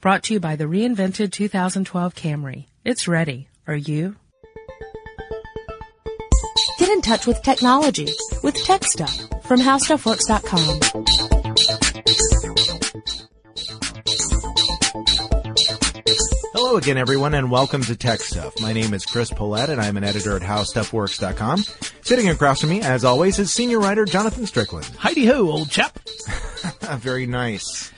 Brought to you by the reinvented 2012 Camry. It's ready. Are you? Get in touch with technology with Tech Stuff from HowStuffWorks.com. Hello again, everyone, and welcome to Tech Stuff. My name is Chris Pollette, and I'm an editor at HowStuffWorks.com. Sitting across from me, as always, is senior writer Jonathan Strickland. Heidi ho, old chap. Very nice.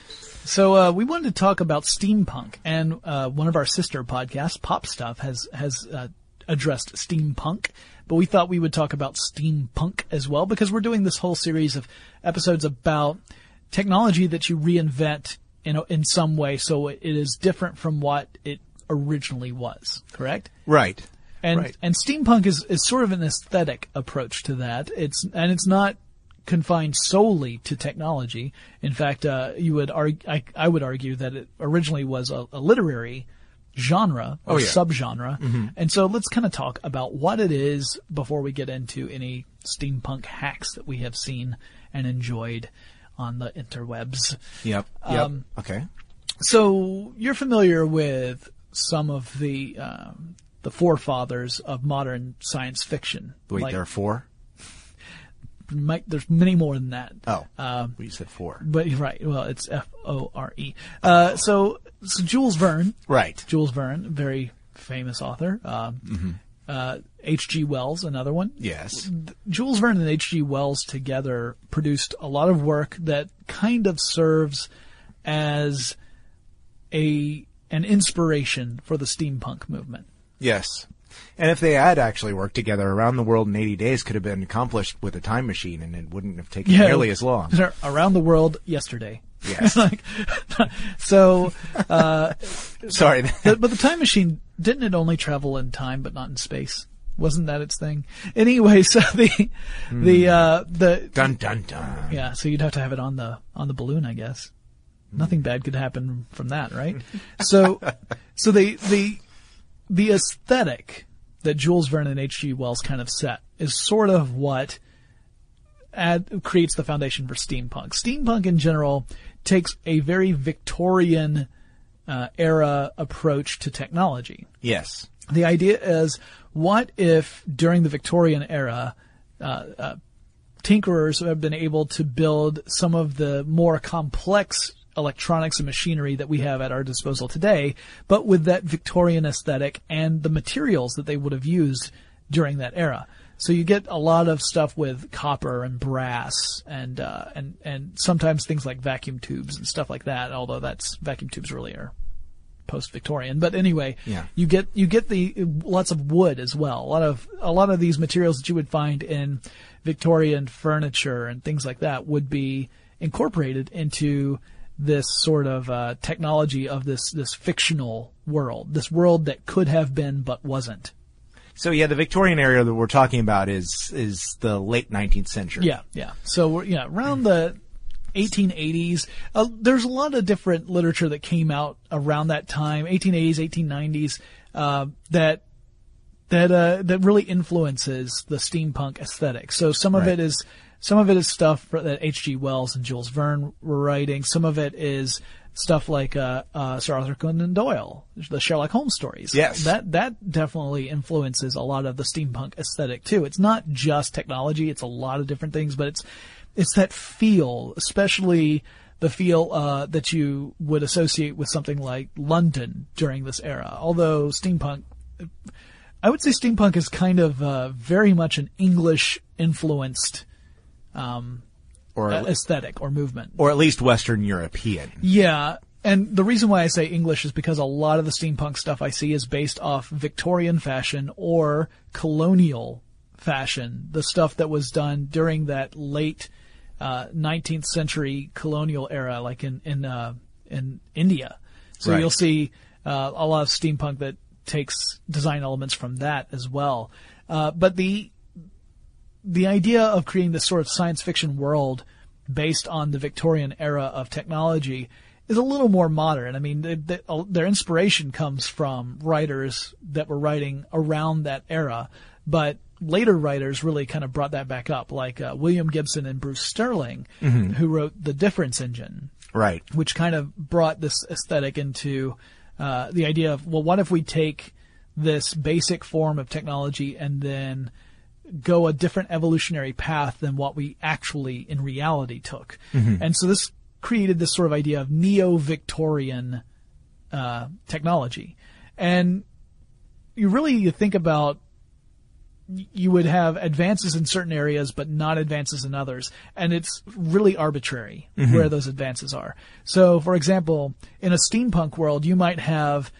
So uh, we wanted to talk about steampunk, and uh, one of our sister podcasts, Pop Stuff, has has uh, addressed steampunk. But we thought we would talk about steampunk as well because we're doing this whole series of episodes about technology that you reinvent in a, in some way, so it is different from what it originally was. Correct? Right. And Right. and steampunk is, is sort of an aesthetic approach to that. It's and it's not confined solely to technology. In fact, uh, you would argue, I, I would argue that it originally was a, a literary genre or Oh, yeah. subgenre. And so let's kind of talk about what it is before we get into any steampunk hacks that we have seen and enjoyed on the interwebs. Yep. Yep. Um, okay. So you're familiar with some of the um, the forefathers of modern science fiction. Wait, Like, there are four? Might, there's many more than that. Oh. Um, well, you said four. but you're right. Well, it's F O R E. Uh, so, so Jules Verne, Right. Jules Verne, very famous author. Um, uh, H.G. Wells, another one. Yes. Jules Verne and H.G. Wells together produced a lot of work that kind of serves as a an inspiration for the steampunk movement. Yes. And if they had actually worked together, Around the World in 80 Days could have been accomplished with a time machine and it wouldn't have taken nearly as long. Around the world yesterday. Yes. like, so, uh, Sorry. but, but the time machine didn't it only travel in time but not in space? Wasn't that its thing? Anyway, so the the uh, the dun dun dun. yeah, so you'd have to have it on the on the balloon, I guess. Nothing bad could happen from that, right? so, so the the the aesthetic that Jules Verne and H.G. Wells kind of set is sort of what add, creates the foundation for steampunk. Steampunk in general takes a very Victorian uh, era approach to technology. Yes. The idea is, what if during the Victorian era, uh, uh, tinkerers have been able to build some of the more complex electronics and machinery that we have at our disposal today, but with that Victorian aesthetic and the materials that they would have used during that era. So you get a lot of stuff with copper and brass and uh, and and sometimes things like vacuum tubes and stuff like that. Although that's vacuum tubes really are post-Victorian. But anyway, Yeah. you get you get the lots of wood as well. A lot of a lot of these materials that you would find in Victorian furniture and things like that would be incorporated into this sort of uh, technology of this this fictional world, this world that could have been but wasn't. So yeah, the Victorian era that we're talking about is is the late 19th century. Yeah, yeah. So we're yeah around the 1880s. Uh, there's a lot of different literature that came out around that time, 1880s, 1890s, uh, that that uh, that really influences the steampunk aesthetic. So some of Right. it is some of it is stuff that H.G. Wells and Jules Verne were writing. Some of it is stuff like uh, uh, Sir Arthur Conan Doyle, the Sherlock Holmes stories. Yes. that that definitely influences a lot of the steampunk aesthetic too. It's not just technology; it's a lot of different things, but it's it's that feel, especially the feel uh, that you would associate with something like London during this era. Although steampunk, I would say steampunk is kind of uh, very much an English influenced or aesthetic or movement. or at least Western European. Yeah. And the reason why I say English is because a lot of the steampunk stuff I see is based off Victorian fashion or colonial fashion, the stuff that was done during that late uh, 19th century colonial era, like in in uh, in India. So Right. you'll see uh, a lot of steampunk that takes design elements from that as well. Uh, but the the idea of creating this sort of science fiction world based on the Victorian era of technology is a little more modern. I mean, they, they, their inspiration comes from writers that were writing around that era, but later writers really kind of brought that back up, like uh, William Gibson and Bruce Sterling, who wrote The Difference Engine Right. which kind of brought this aesthetic into uh, the idea of well, what if we take this basic form of technology and then go a different evolutionary path than what we actually in reality took, and so this created this sort of idea of neo-Victorian uh, technology, and you really you think about you would have advances in certain areas but not advances in others. And it's really arbitrary mm-hmm. where those advances are. So for example in a steampunk world you might have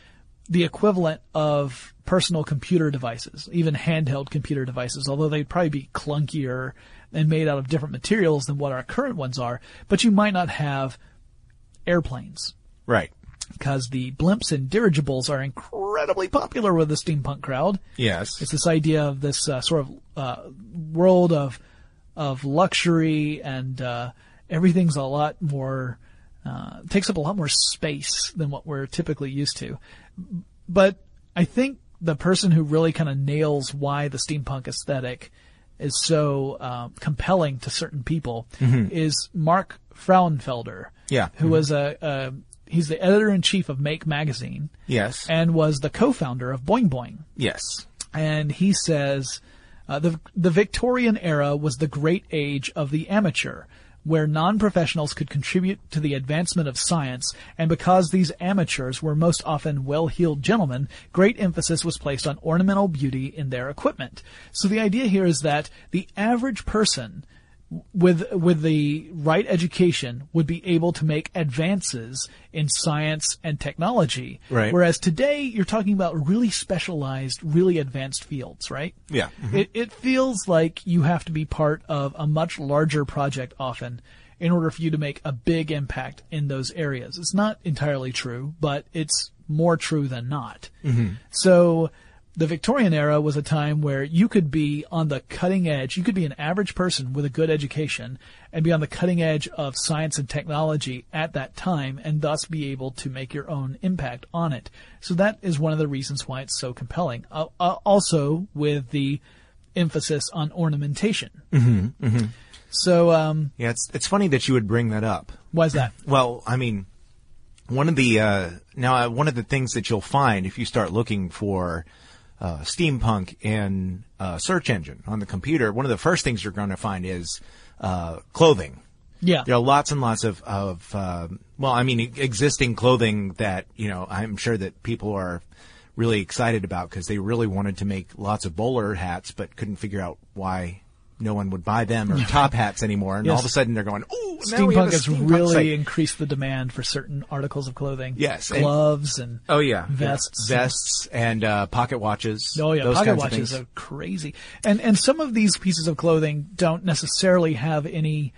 the equivalent of personal computer devices even handheld computer devices although they'd probably be clunkier and made out of different materials than what our current ones are but you might not have airplanes. Right. Because the blimps and dirigibles are incredibly popular with the steampunk crowd Yes. it's this idea of this uh, sort of uh, world of of luxury and uh, everything's a lot more uh, takes up a lot more space than what we're typically used to. But I think the person who really kind of nails why the steampunk aesthetic is so uh, compelling to certain people is Mark Frauenfelder. Yeah. who was a, a he's the editor in chief of Make magazine yes. and was the co-founder of Boing Boing yes. and he says uh, the the Victorian era was the great age of the amateur, where non-professionals could contribute to the advancement of science, and because these amateurs were most often well-heeled gentlemen, great emphasis was placed on ornamental beauty in their equipment. So the idea here is that the average person with with the right education would be able to make advances in science and technology. Right. Whereas today you're talking about really specialized, really advanced fields, right? Yeah. Mm-hmm. It it feels like you have to be part of a much larger project often in order for you to make a big impact in those areas. It's not entirely true, but it's more true than not. Mm-hmm. So the Victorian era was a time where you could be on the cutting edge. You could be an average person with a good education and be on the cutting edge of science and technology at that time and thus be able to make your own impact on it. So that is one of the reasons why it's so compelling. Uh, uh, also with the emphasis on ornamentation. Mm-hmm, So, um, Yeah. It's it's funny that you would bring that up. why is that? Well, I mean, one of the uh, now uh, one of the things that you'll find if you start looking for uh, steampunk in a search engine on the computer, one of the first things you're going to find is uh, clothing. Yeah. There are lots and lots of, of uh, well, I mean, existing clothing that, you know, I'm sure that people are really excited about because they really wanted to make lots of bowler hats, but couldn't figure out why no one would buy them or top hats anymore. And Yes. all of a sudden they're going, ooh, now we have Steampunk has steampunk really site." increased the demand for certain articles of clothing. Yes, gloves and Oh yeah, vests. vests, and uh, pocket watches. Oh yeah, those pocket watches are crazy, and and some of these pieces of clothing don't necessarily have any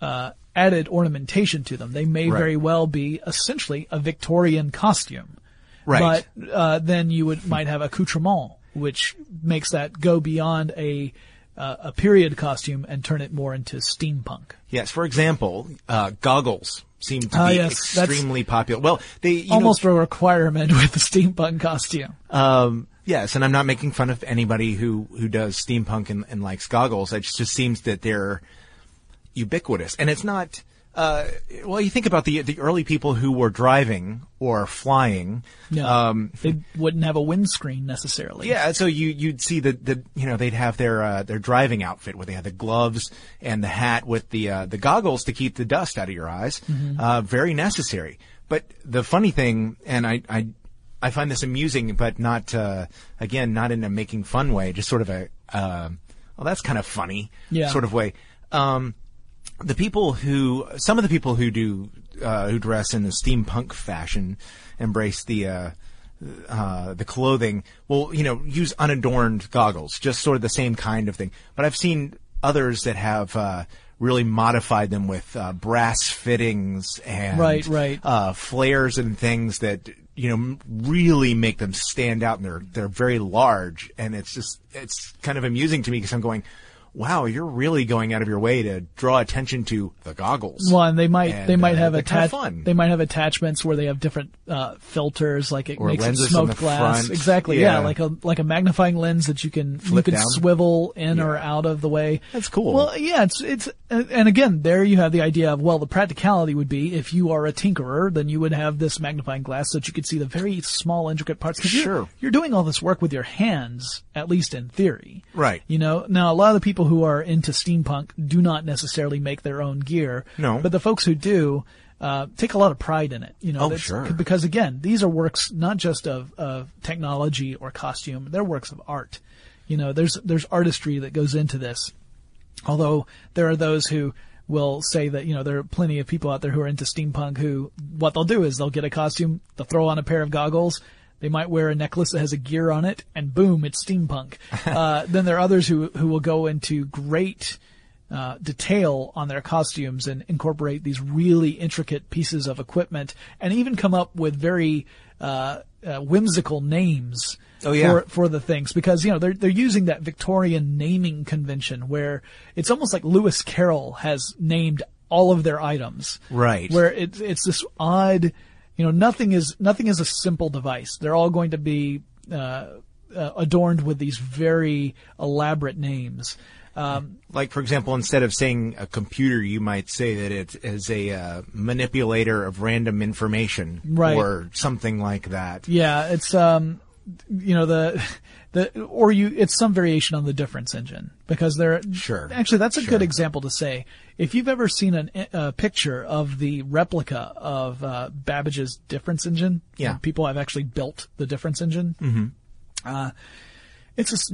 uh, added ornamentation to them. They may Right. very well be essentially a Victorian costume, Right. But uh, then you would might have accoutrement, which makes that go beyond a uh, a period costume and turn it more into steampunk. Yes, for example, uh, goggles seem to Ah, be yes, extremely popular. Well, they you know, Almost a requirement with the steampunk costume. Um, yes, and I'm not making fun of anybody who, who does steampunk and, and likes goggles. It just seems that they're ubiquitous, and it's not. Uh, well, you think about the the early people who were driving or flying. No, Um, they wouldn't have a windscreen necessarily. yeah, so you you'd see the, the you know they'd have their uh, their driving outfit where they had the gloves and the hat with the uh, the goggles to keep the dust out of your eyes. Uh, very necessary. But the funny thing, and I I, I find this amusing, but not uh, again not in a making fun way, just sort of a uh, well that's kind of funny Yeah. sort of way. Um, the people who some of the people who do uh, who dress in the steampunk fashion embrace the uh, uh, the clothing will you know use unadorned goggles just sort of the same kind of thing. But i've seen others that have uh, really modified them with uh, brass fittings and Right, right. uh, flares and things that you know really make them stand out. And they're they're very large. And it's just it's kind of amusing to me because i'm going wow you're really going out of your way to draw attention to the goggles Well, and they might And, they might uh, have they're kinda fun. they might have attachments where they have different uh, filters, like it Or makes it smoked glass. front. Exactly, yeah. Yeah. like a like a magnifying lens that you can you Flip can down. swivel in or out of the way. That's cool. Well, yeah, it's it's and again, there you have the idea of well, the practicality would be if you are a tinkerer, then you would have this magnifying glass so that you could see the very small intricate parts. 'Cause you're- Sure. you're doing all this work with your hands, at least in theory. Right. You know, now a lot of the people who are into steampunk do not necessarily make their own gear. No. But the folks who do, uh, take a lot of pride in it. You know, Oh, sure. Because again, these are works not just of, of technology or costume, they're works of art. You know, there's, there's artistry that goes into this. Although there are those who will say that, you know, there are plenty of people out there who are into steampunk who, what they'll do is they'll get a costume, they'll throw on a pair of goggles, they might wear a necklace that has a gear on it, and boom, it's steampunk. uh, then there are others who, who will go into great, uh, detail on their costumes and incorporate these really intricate pieces of equipment and even come up with very, uh, uh, whimsical names Oh, yeah. for, for the things because you know they're they're using that Victorian naming convention where it's almost like Lewis Carroll has named all of their items. Right. Where it's it's this odd, you know, nothing is nothing is a simple device. They're all going to be uh, uh, adorned with these very elaborate names. Um, like for example, instead of saying a computer, you might say that it is a uh, manipulator of random information, Right. or something like that. yeah, it's um, you know the the or you it's some variation on the difference engine because there Sure. actually that's a Sure. good example to say if you've ever seen an, a picture of the replica of uh, Babbage's difference engine Yeah. people have actually built the difference engine mm-hmm. uh, it's this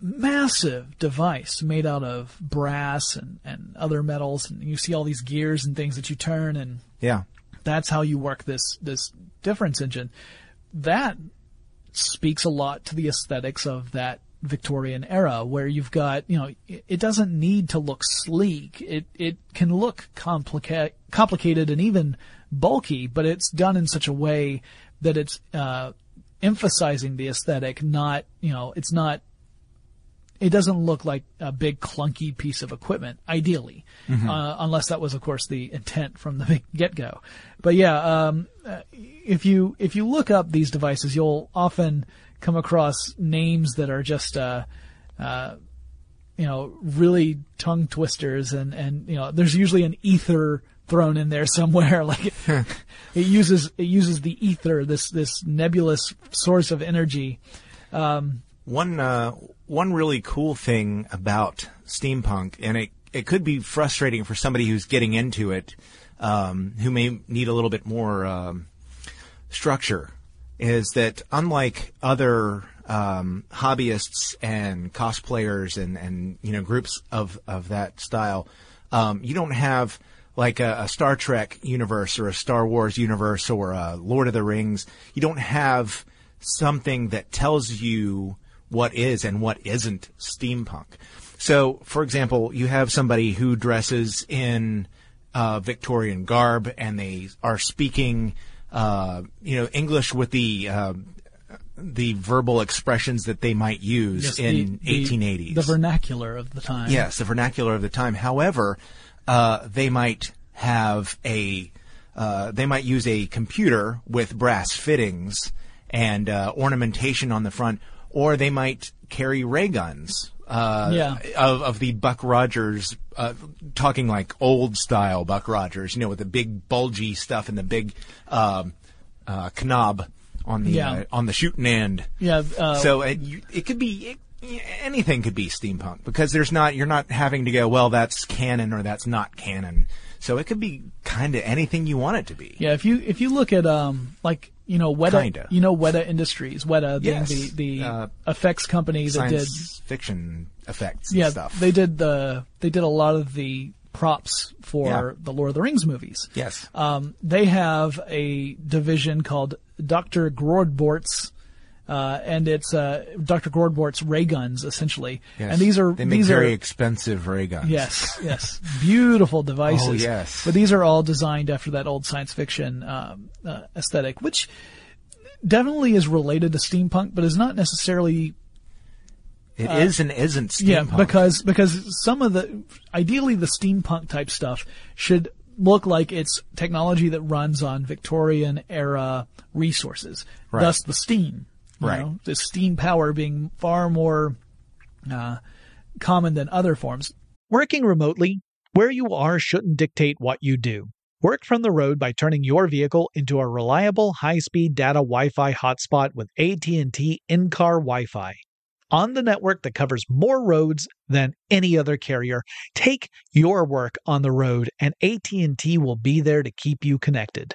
massive device made out of brass and, and other metals and you see all these gears and things that you turn and Yeah. that's how you work this this difference engine. That speaks a lot to the aesthetics of that Victorian era where you've got, you know, it, doesn't need to look sleek. It it can look complicated complicated and even bulky, but it's done in such a way that it's uh emphasizing the aesthetic, not, you know, it's not it doesn't look like a big clunky piece of equipment, ideally, uh, unless that was, of course, the intent from the get go. But yeah, um, uh, if you if you look up these devices, you'll often come across names that are just, uh, uh, you know, really tongue twisters, and and you know, there's usually an ether thrown in there somewhere. Like it, it uses it uses the ether, this this nebulous source of energy. Um, one uh, one really cool thing about steampunk, and it it could be frustrating for somebody who's getting into it, um, who may need a little bit more um, structure, is that unlike other um, hobbyists and cosplayers and, and you know groups of of that style, um, you don't have like a, a, Star Trek universe or a Star Wars universe or a Lord of the Rings. You don't have something that tells you what is and what isn't steampunk. So, for example, you have somebody who dresses in uh, Victorian garb and they are speaking, uh, you know, English with the uh, the verbal expressions that they might use yes, in the, 1880s. The vernacular of the time. Yes, the vernacular of the time. However, uh, they might have a uh, they might use a computer with brass fittings and uh, ornamentation on the front, or they might carry ray guns. Uh, yeah. of, of the Buck Rogers, uh, talking like old style Buck Rogers, you know, with the big bulgy stuff and the big um, uh, knob on the yeah. uh, on the shooting end. Yeah. Uh, so it, it could be it, anything could be steampunk because there's not you're not having to go well that's canon or that's not canon. So it could be kind of anything you want it to be. Yeah, if you if you look at um like you know Weta Kinda. you know Weta Industries Weta being Yes. the the Uh, effects company that Science did fiction effects yeah stuff. they did the they did a lot of the props for Yeah. the Lord of the Rings movies. yes. Um, they have a division called Dr. Grordbort's, uh, and it's uh, Dr. Grordbort's ray guns essentially. yes. And these are they make these very are expensive ray guns. yes, yes, beautiful devices. Oh, yes. But these are all designed after that old science fiction um, uh, aesthetic, which definitely is related to steampunk, but is not necessarily It is and isn't steampunk. yeah, because because some of the ideally the steampunk type stuff should look like it's technology that runs on Victorian era resources. Right. Thus the steam. Right. know, the steam power being far more uh, common than other forms. Working remotely, where you are shouldn't dictate what you do. Work from the road by turning your vehicle into a reliable high-speed data Wi-Fi hotspot with AT&T in-car Wi-Fi. On the network that covers more roads than any other carrier, take your work on the road and AT&T will be there to keep you connected.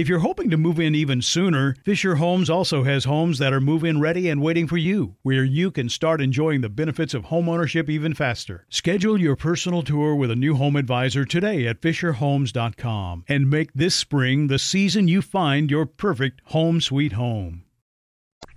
If you're hoping to move in even sooner, Fisher Homes also has homes that are move in ready and waiting for you, where you can start enjoying the benefits of homeownership even faster. Schedule your personal tour with a new home advisor today at FisherHomes.com and make this spring the season you find your perfect home sweet home.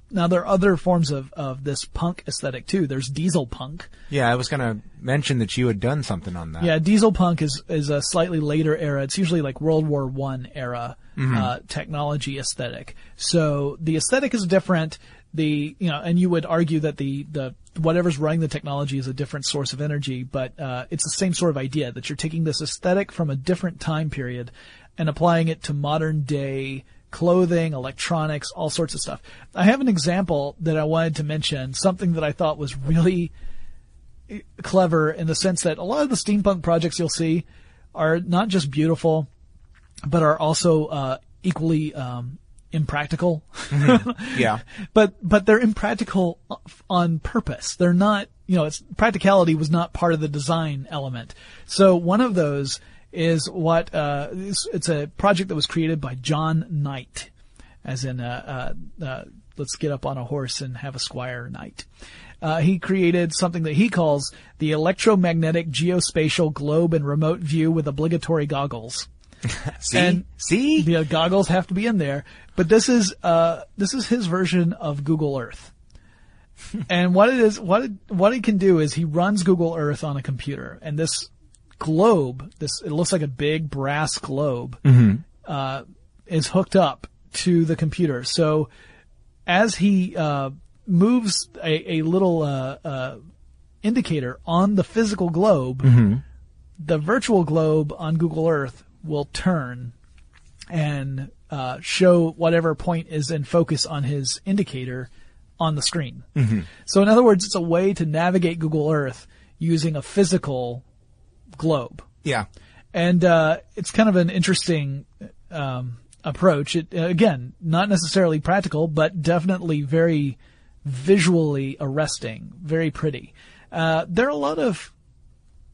Now there are other forms of, of this punk aesthetic too. There's diesel punk. Yeah, I was going to mention that you had done something on that. Yeah, diesel punk is is a slightly later era. It's usually like World War One era Mhm. uh, technology aesthetic. So the aesthetic is different. The you know, and you would argue that the the whatever's running the technology is a different source of energy, but uh, it's the same sort of idea that you're taking this aesthetic from a different time period and applying it to modern day clothing, electronics, all sorts of stuff. I have an example that I wanted to mention, something that I thought was really clever in the sense that a lot of the steampunk projects you'll see are not just beautiful, but are also uh, equally um, impractical. Yeah. but but they're impractical on purpose. They're not, you know, it's practicality was not part of the design element. So one of those is what uh, it's, it's a project that was created by John Knight, as in uh, uh, uh, let's get up on a horse and have a squire knight. Uh, he created something that he calls the electromagnetic geospatial globe and remote view with obligatory goggles. See? And See? The goggles have to be in there. But this is, uh, this is his version of Google Earth. and what it is, what it, what he can do is he runs Google Earth on a computer and this globe, this, it looks like a big brass globe, Mhm. uh, is hooked up to the computer. So as he, uh, moves a, a little, uh, uh, indicator on the physical globe, Mhm. the virtual globe on Google Earth will turn and uh, show whatever point is in focus on his indicator on the screen. Mhm. So in other words, it's a way to navigate Google Earth using a physical globe. Yeah. And uh, it's kind of an interesting um, approach. It, again, not necessarily practical, but definitely very visually arresting, very pretty. Uh, there are a lot of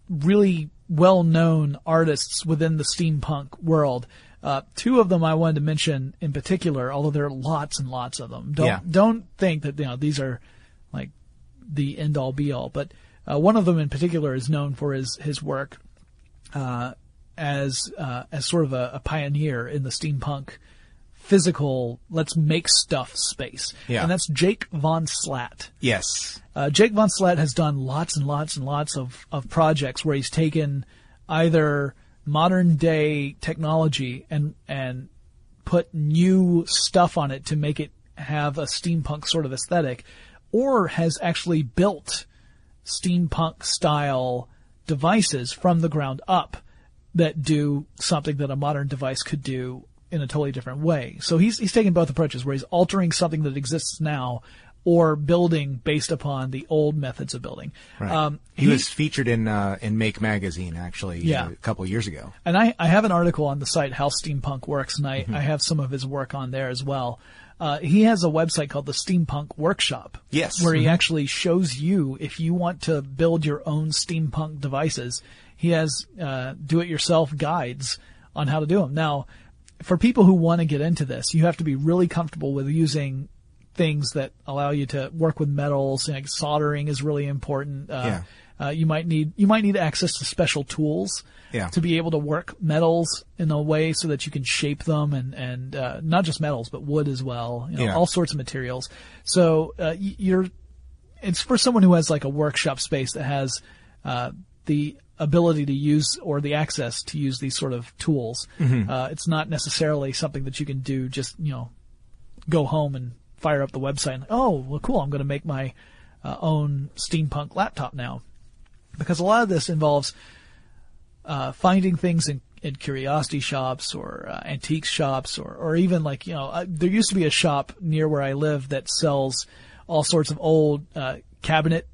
really well-known artists within the steampunk world. Uh, two of them I wanted to mention in particular, although there are lots and lots of them. Don't Yeah. don't think that you know these are like the end all be all, but uh, one of them in particular is known for his his work uh, as uh, as sort of a, a pioneer in the steampunk physical let's make stuff space, Yeah. and that's Jake von Slatt. Yes. Uh, Jake von Slatt has done lots and lots and lots of, of projects where he's taken either modern day technology and and put new stuff on it to make it have a steampunk sort of aesthetic, or has actually built steampunk style devices from the ground up that do something that a modern device could do in a totally different way. So he's he's taking both approaches where he's altering something that exists now or building based upon the old methods of building. Right. Um, he, was featured in uh, in Make magazine actually Yeah. uh, a couple years ago. And I, I have an article on the site How Steampunk Works, and I, Mhm. I have some of his work on there as well. Uh, he has a website called the Steampunk Workshop. Yes. Where he Mhm. actually shows you if you want to build your own steampunk devices. He has uh, do-it-yourself guides on how to do them. Now, for people who want to get into this, you have to be really comfortable with using things that allow you to work with metals. Like soldering is really important. Uh, Yeah. uh, you might need you might need access to special tools Yeah. to be able to work metals in a way so that you can shape them and and uh, not just metals but wood as well. You know, Yeah. all sorts of materials. So uh, you're it's for someone who has like a workshop space that has uh, the ability to use or the access to use these sort of tools. Mhm. Uh, it's not necessarily something that you can do just you know go home and fire up the website and oh well cool I'm going to make my uh, own steampunk laptop now because a lot of this involves uh, finding things in, in curiosity shops or uh, antique shops or, or even like you know uh, there used to be a shop near where I live that sells all sorts of old uh, cabinet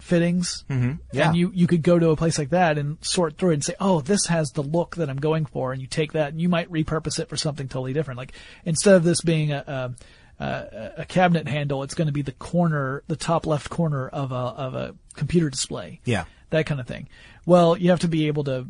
fittings. Mm-hmm. Yeah. And you, you could go to a place like that and sort through it and say, oh, this has the look that I'm going for. And you take that and you might repurpose it for something totally different. Like instead of this being a, a, a, cabinet handle, it's going to be the corner, the top left corner of a, of a computer display. Yeah. That kind of thing. Well, you have to be able to,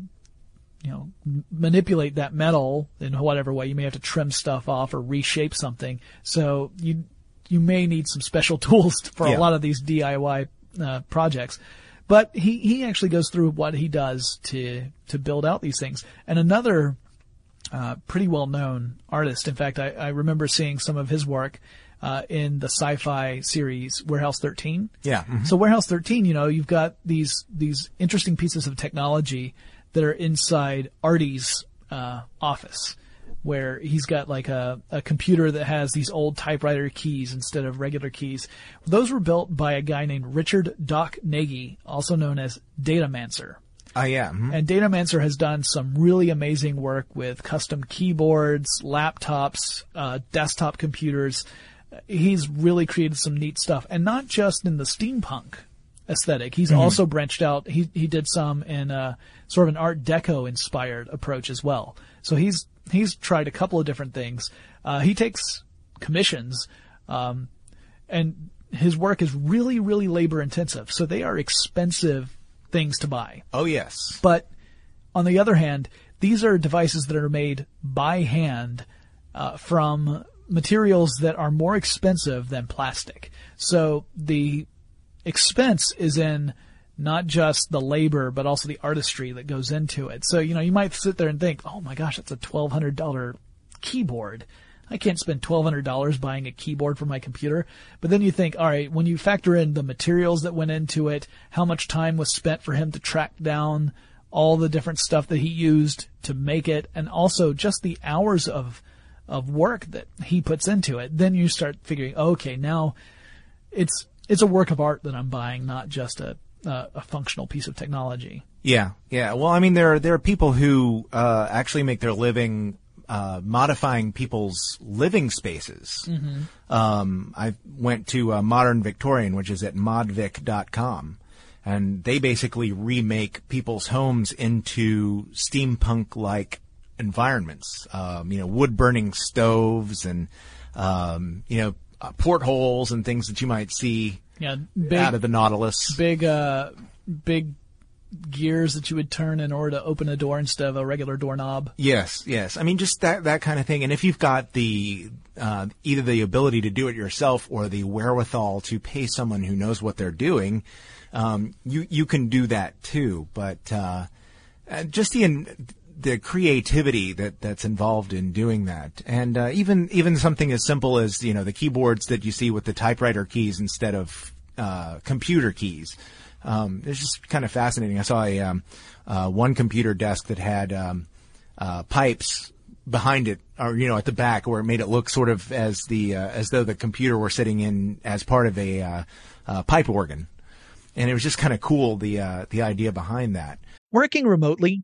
you know, manipulate that metal in whatever way. You may have to trim stuff off or reshape something. So you, you may need some special tools for Yeah. a lot of these DIY uh, projects. But he, he actually goes through what he does to to build out these things. And another uh, pretty well known artist, in fact, I, I remember seeing some of his work uh, in the sci-fi series Warehouse 13. Yeah. mhm. So Warehouse 13, you know, you've got these these interesting pieces of technology that are inside Artie's uh, office, where he's got like a, a computer that has these old typewriter keys instead of regular keys. Those were built by a guy named Richard Doc Nagy, also known as Datamancer. I yeah. mhm. And Datamancer has done some really amazing work with custom keyboards, laptops, uh, desktop computers. He's really created some neat stuff, and not just in the steampunk aesthetic. He's Mhm. also branched out. He he did some in uh, sort of an Art Deco inspired approach as well. So he's he's tried a couple of different things. Uh, he takes commissions, um, and his work is really really labor intensive. So they are expensive things to buy. Oh yes. But on the other hand, these are devices that are made by hand uh, from materials that are more expensive than plastic. So the expense is in not just the labor, but also the artistry that goes into it. So, you know, you might sit there and think, oh my gosh, that's a $1,200 keyboard. I can't spend $1,200 buying a keyboard for my computer. But then you think, all right, when you factor in the materials that went into it, how much time was spent for him to track down all the different stuff that he used to make it, and also just the hours of of work that he puts into it, then you start figuring, okay, now it's it's a work of art that I'm buying, not just a a, a functional piece of technology. Yeah, yeah. Well, I mean, there are, there are people who uh, actually make their living uh, modifying people's living spaces. Mhm. Um, I went to uh, Modern Victorian, which is at modvic.com, and they basically remake people's homes into steampunk-like environments. Um, you know, wood-burning stoves and um, you know uh, portholes and things that you might see Yeah, big, out of the Nautilus. big, uh, big gears that you would turn in order to open a door instead of a regular doorknob. Yes, yes. I mean, just that that kind of thing. And if you've got the uh, either the ability to do it yourself or the wherewithal to pay someone who knows what they're doing, um, you you can do that too. But uh, uh, just the the creativity that that's involved in doing that, and uh, even even something as simple as you know the keyboards that you see with the typewriter keys instead of uh, computer keys. Um, it's just kind of fascinating. I saw a um, uh, one computer desk that had um, uh, pipes behind it, or you know, at the back, where it made it look sort of as the uh, as though the computer were sitting in as part of a uh, pipe organ, and it was just kind of cool the the idea behind that. Working remotely,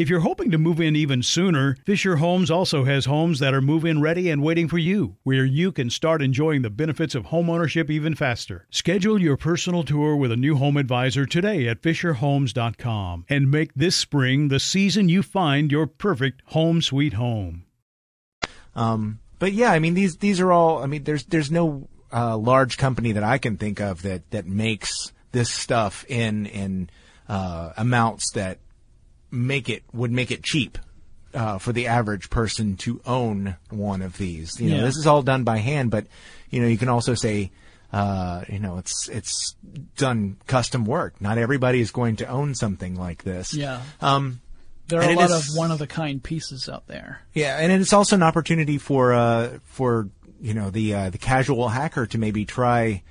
If you're hoping to move in even sooner, Fisher Homes also has homes that are move in ready and waiting for you, where you can start enjoying the benefits of homeownership even faster. Schedule your personal tour with a new home advisor today at FisherHomes.com and make this spring the season you find your perfect home sweet home. Um, but yeah, I mean these these are all. I mean, there's there's no uh, large company that I can think of that that makes this stuff in in uh, amounts that make it would make it cheap uh, for the average person to own one of these. You know, Yeah. this is all done by hand, but you know, you can also say. Uh, you know, it's it's done custom work. Not everybody is going to own something like this. Yeah. Um, There are a lot is- of one of a kind pieces out there. yeah, and it's also an opportunity for uh, for you know the uh, the casual hacker to maybe try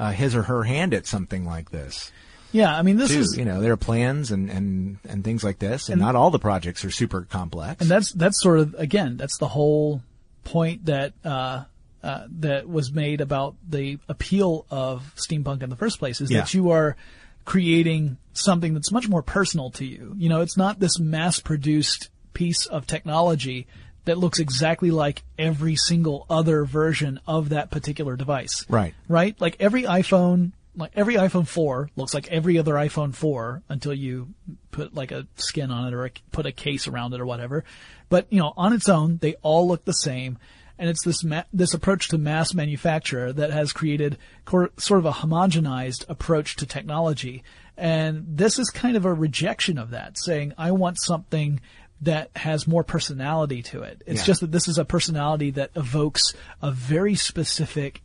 uh, his or her hand at something like this. Yeah, I mean this too. is you know there are plans and, and, and things like this, and, And- not all the projects are super complex. and that's that's sort of again that's the whole point that uh, uh, that was made about the appeal of steampunk in the first place is Yeah. that you are creating something that's much more personal to you. You know, it's not this mass-produced piece of technology that looks exactly like every single other version of that particular device. Right. Right? Like every iPhone, like every iPhone 4 looks like every other iPhone 4 until you put like a skin on it or a, put a case around it or whatever. But, you know, on its own, they all look the same. And it's this ma- this approach to mass manufacture that has created cor- sort of a homogenized approach to technology. And this is kind of a rejection of that, saying, I want something that has more personality to it. It's Yeah. just that this is a personality that evokes a very specific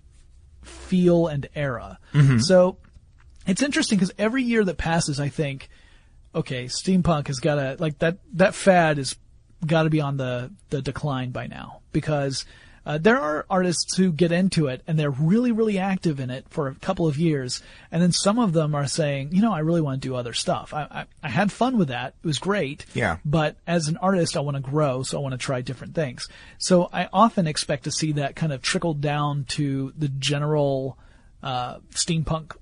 feel and era. Mhm. So it's interesting because every year that passes, I think, okay, steampunk has got to like that that fad is got to be on the the decline by now because uh, there are artists who get into it and they're really really active in it for a couple of years, and then some of them are saying, you know, I really want to do other stuff. I I, I had fun with that; it was great. Yeah. But as an artist, I want to grow, so I want to try different things. So I often expect to see that kind of trickle down to the general uh, steampunk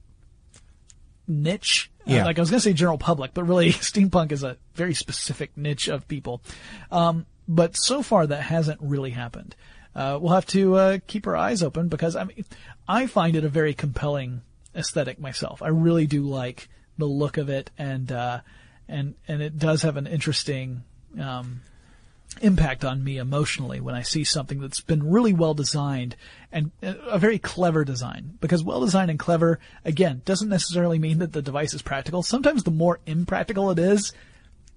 niche. Uh, Yeah. like I was going to say general public, but really steampunk is a very specific niche of people. Um, but so far that hasn't really happened. Uh, we'll have to uh, keep our eyes open because I mean, I find it a very compelling aesthetic myself. I really do like the look of it, and uh, and and it does have an interesting um, impact on me emotionally when I see something that's been really well designed and uh, a very clever design. Because well designed and clever, again, doesn't necessarily mean that the device is practical. Sometimes the more impractical it is,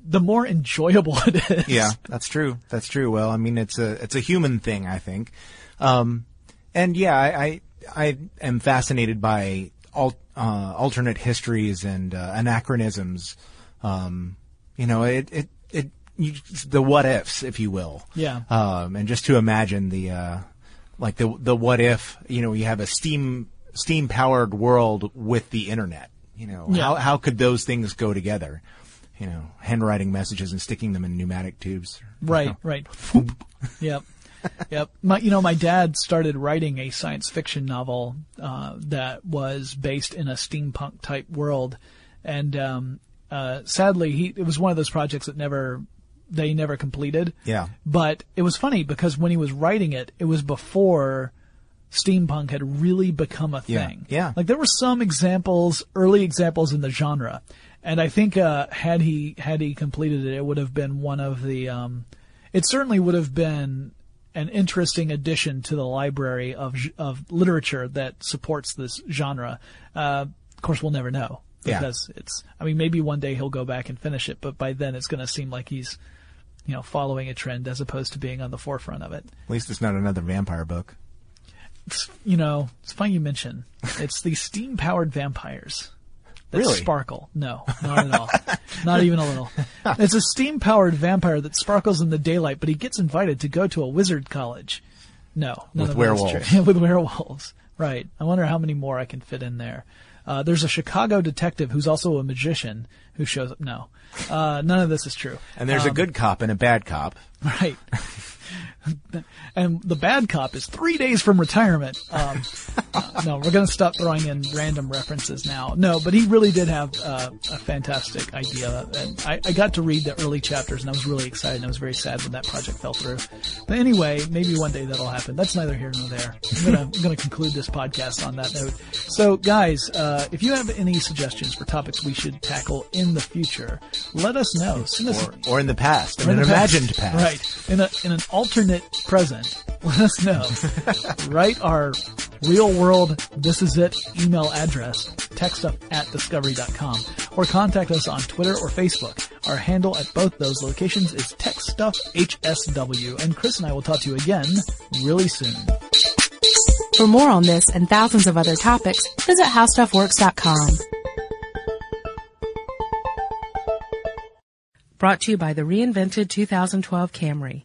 the more enjoyable it is. Yeah, that's true. That's true. Well, I mean, it's a it's a human thing, I think. Um, and yeah, I, I I am fascinated by al- uh, alternate histories and uh, anachronisms. Um, you know, it it it you, the what ifs, if you will. Yeah. Um, and just to imagine the uh, like the the what if you know you have a steam steam powered world with the internet. You know, Yeah. how how could those things go together? You know, handwriting messages and sticking them in pneumatic tubes. Right, right. yep. Yep. My, you know, my dad started writing a science fiction novel uh, that was based in a steampunk type world, and um, uh, sadly, he it was one of those projects that never they never completed. Yeah. But it was funny because when he was writing it, it was before steampunk had really become a Yeah. thing. Yeah. Like there were some examples, early examples in the genre, and I think uh, had he had he completed it, it would have been one of the. Um, it certainly would have been an interesting addition to the library of of literature that supports this genre. Uh, of course, we'll never know Yeah. because it's. I mean, maybe one day he'll go back and finish it, but by then it's going to seem like he's, you know, following a trend as opposed to being on the forefront of it. At least it's not another vampire book. It's, you know, it's funny you mention. It's the steam powered vampires. That Really? sparkle. No, not at all. not even a little. It's a steam powered vampire that sparkles in the daylight, but he gets invited to go to a wizard college. No, none With of that is werewolves. true. With werewolves. Right. I wonder how many more I can fit in there. Uh, there's a Chicago detective who's also a magician who shows up. No, uh, none of this is true. And there's a Um, good cop and a bad cop. Right. and the bad cop is three days from retirement. Um, uh, no, we're going to stop throwing in random references now. No, but he really did have uh, a fantastic idea. And I, I got to read the early chapters and I was really excited and I was very sad when that project fell through. But anyway, maybe one day that'll happen. That's neither here nor there. I'm going to I'm going to conclude this podcast on that note. So guys, uh, if you have any suggestions for topics we should tackle in the future, let us know. Send us Or, or in the past, in an in past. imagined past. Right. In a in an alternate present. Let us know. Write our real world this is it email address, text at discovery.com, or contact us on Twitter or Facebook. Our handle at both those locations is techstuffhsw, and Chris and I will talk to you again really soon. For more on this and thousands of other topics, visit howstuffworks.com. Brought to you by the reinvented 2012 Camry.